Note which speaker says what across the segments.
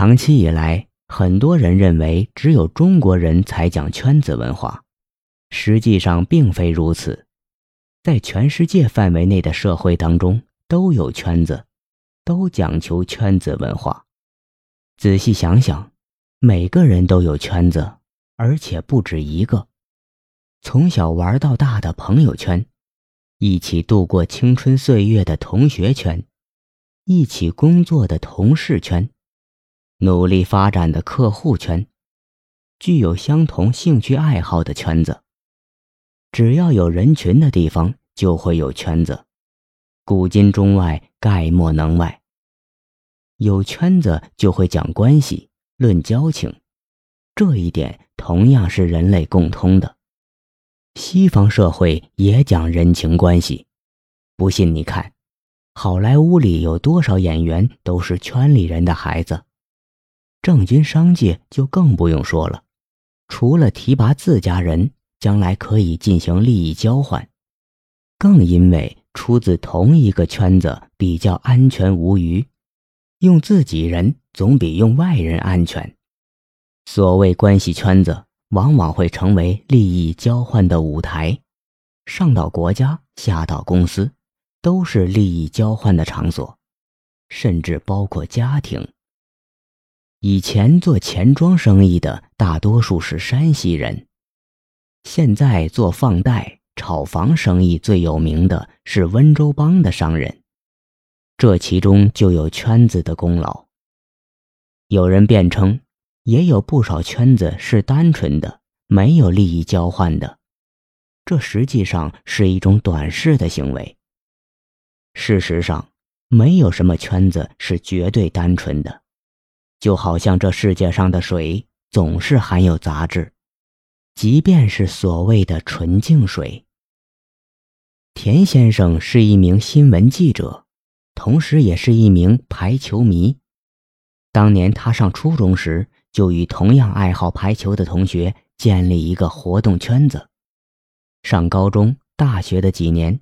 Speaker 1: 长期以来，很多人认为只有中国人才讲圈子文化，实际上并非如此。在全世界范围内的社会当中，都有圈子，都讲求圈子文化。仔细想想，每个人都有圈子，而且不止一个。从小玩到大的朋友圈，一起度过青春岁月的同学圈，一起工作的同事圈，努力发展的客户圈，具有相同兴趣爱好的圈子。只要有人群的地方，就会有圈子。古今中外，概莫能外。有圈子就会讲关系、论交情，这一点同样是人类共通的。西方社会也讲人情关系，不信你看，好莱坞里有多少演员都是圈里人的孩子。正军商界就更不用说了，除了提拔自家人，将来可以进行利益交换，更因为出自同一个圈子比较安全无虞。用自己人总比用外人安全。所谓关系圈子，往往会成为利益交换的舞台，上到国家，下到公司，都是利益交换的场所，甚至包括家庭。以前做钱庄生意的大多数是山西人，现在做放贷、炒房生意最有名的是温州帮的商人。这其中就有圈子的功劳。有人辩称，也有不少圈子是单纯的，没有利益交换的，这实际上是一种短视的行为。事实上，没有什么圈子是绝对单纯的，就好像这世界上的水总是含有杂质，即便是所谓的纯净水。田先生是一名新闻记者。同时，也是一名排球迷。当年他上初中时，就与同样爱好排球的同学建立一个活动圈子。上高中、大学的几年，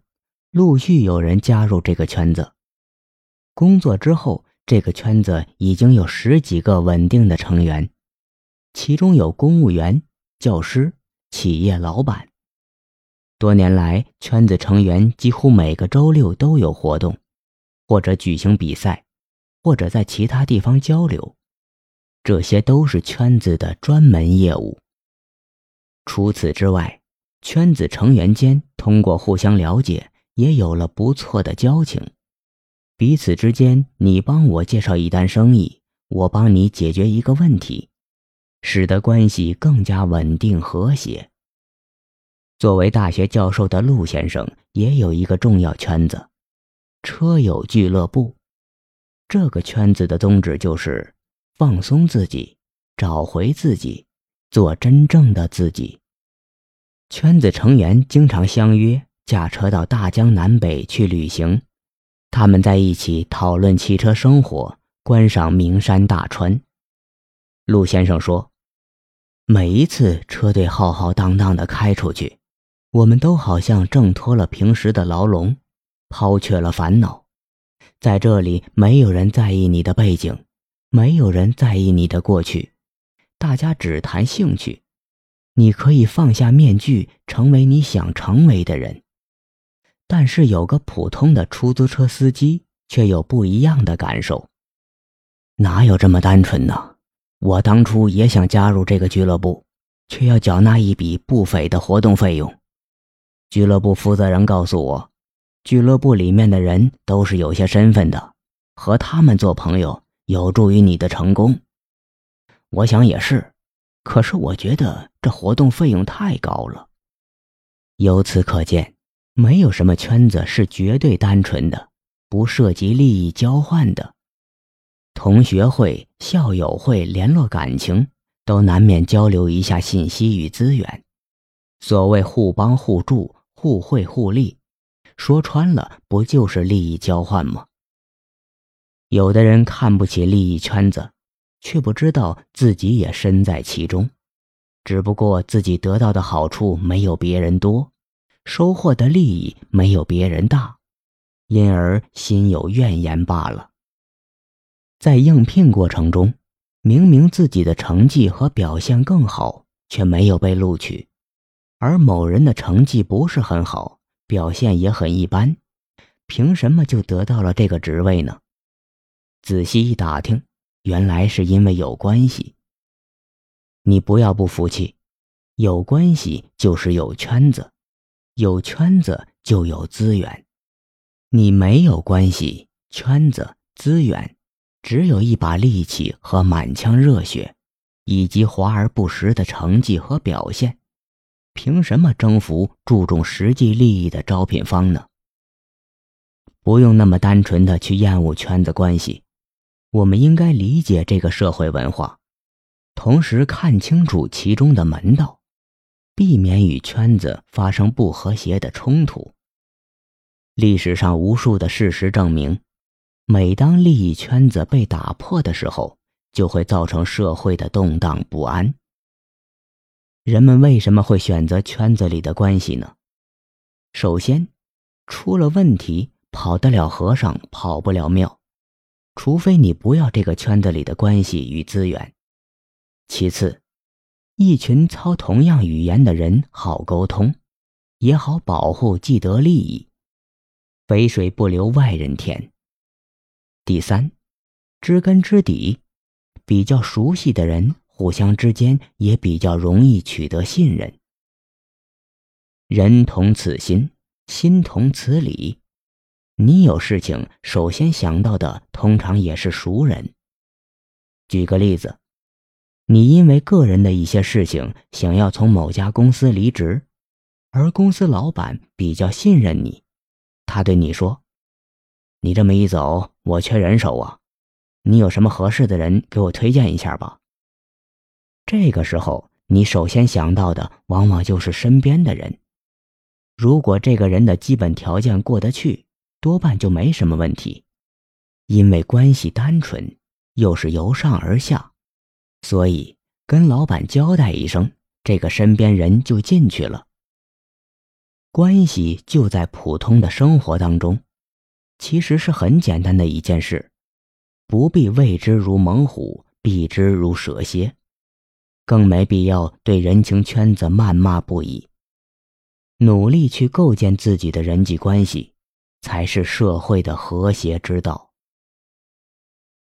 Speaker 1: 陆续有人加入这个圈子。工作之后，这个圈子已经有十几个稳定的成员，其中有公务员、教师、企业老板。多年来，圈子成员几乎每个周六都有活动。或者举行比赛，或者在其他地方交流，这些都是圈子的专门业务。除此之外，圈子成员间通过互相了解，也有了不错的交情。彼此之间，你帮我介绍一单生意，我帮你解决一个问题，使得关系更加稳定和谐。作为大学教授的陆先生，也有一个重要圈子。车友俱乐部，这个圈子的宗旨就是放松自己，找回自己，做真正的自己。圈子成员经常相约驾车到大江南北去旅行，他们在一起讨论汽车生活，观赏名山大川。陆先生说：“每一次车队浩浩荡荡地开出去，我们都好像挣脱了平时的牢笼。”抛却了烦恼，在这里没有人在意你的背景，没有人在意你的过去，大家只谈兴趣。你可以放下面具，成为你想成为的人。但是有个普通的出租车司机却有不一样的感受。哪有这么单纯呢？我当初也想加入这个俱乐部，却要缴纳一笔不菲的活动费用。俱乐部负责人告诉我。俱乐部里面的人都是有些身份的，和他们做朋友有助于你的成功。我想也是，可是我觉得这活动费用太高了。由此可见，没有什么圈子是绝对单纯的，不涉及利益交换的。同学会、校友会联络感情，都难免交流一下信息与资源。所谓互帮互助、互惠互利。说穿了，不就是利益交换吗？有的人看不起利益圈子，却不知道自己也身在其中，只不过自己得到的好处没有别人多，收获的利益没有别人大，因而心有怨言罢了。在应聘过程中，明明自己的成绩和表现更好，却没有被录取，而某人的成绩不是很好，表现也很一般，凭什么就得到了这个职位呢？仔细一打听，原来是因为有关系。你不要不服气，有关系就是有圈子，有圈子就有资源。你没有关系、圈子、资源，只有一把力气和满腔热血，以及华而不实的成绩和表现，凭什么征服注重实际利益的招聘方呢？不用那么单纯的去厌恶圈子关系，我们应该理解这个社会文化，同时看清楚其中的门道，避免与圈子发生不和谐的冲突。历史上无数的事实证明，每当利益圈子被打破的时候，就会造成社会的动荡不安。人们为什么会选择圈子里的关系呢？首先，出了问题，跑得了和尚跑不了庙，除非你不要这个圈子里的关系与资源。其次，一群操同样语言的人好沟通，也好保护既得利益。肥水不流外人田。第三，知根知底，比较熟悉的人，互相之间也比较容易取得信任。人同此心，心同此理。你有事情，首先想到的通常也是熟人。举个例子，你因为个人的一些事情，想要从某家公司离职，而公司老板比较信任你。他对你说：“你这么一走，我缺人手啊，你有什么合适的人给我推荐一下吧。”这个时候，你首先想到的往往就是身边的人。如果这个人的基本条件过得去，多半就没什么问题，因为关系单纯，又是由上而下，所以跟老板交代一声，这个身边人就进去了。关系就在普通的生活当中，其实是很简单的一件事，不必畏之如猛虎，避之如蛇蝎，更没必要对人情圈子谩骂不已。努力去构建自己的人际关系，才是社会的和谐之道。